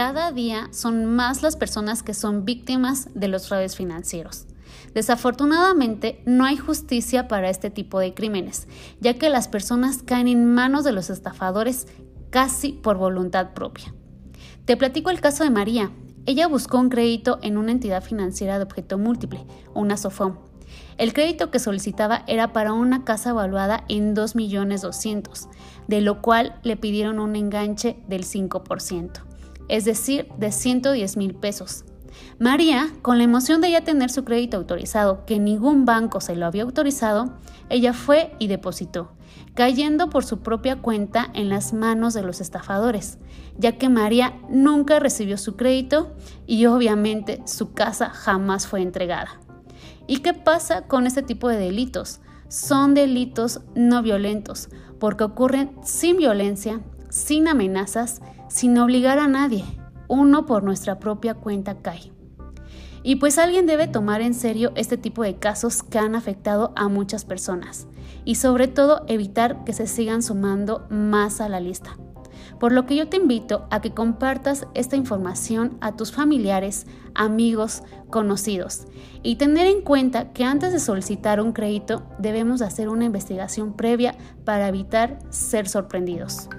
cada día son más las personas que son víctimas de los fraudes financieros. Desafortunadamente, no hay justicia para este tipo de crímenes, ya que las personas caen en manos de los estafadores casi por voluntad propia. Te platico el caso de María. Ella buscó un crédito en una entidad financiera de objeto múltiple, una SOFOM. El crédito que solicitaba era para una casa evaluada en 2.200.000, de lo cual le pidieron un enganche del 5%, es decir, de 110 mil pesos. María, con la emoción de ya tener su crédito autorizado, que ningún banco se lo había autorizado, ella fue y depositó, cayendo por su propia cuenta en las manos de los estafadores, ya que María nunca recibió su crédito y obviamente su casa jamás fue entregada. ¿Y qué pasa con este tipo de delitos? Son delitos no violentos, porque ocurren sin violencia, sin amenazas, sin obligar a nadie. Uno por nuestra propia cuenta cae. Y pues alguien debe tomar en serio este tipo de casos que han afectado a muchas personas y sobre todo evitar que se sigan sumando más a la lista. Por lo que yo te invito a que compartas esta información a tus familiares, amigos, conocidos y tener en cuenta que antes de solicitar un crédito debemos hacer una investigación previa para evitar ser sorprendidos.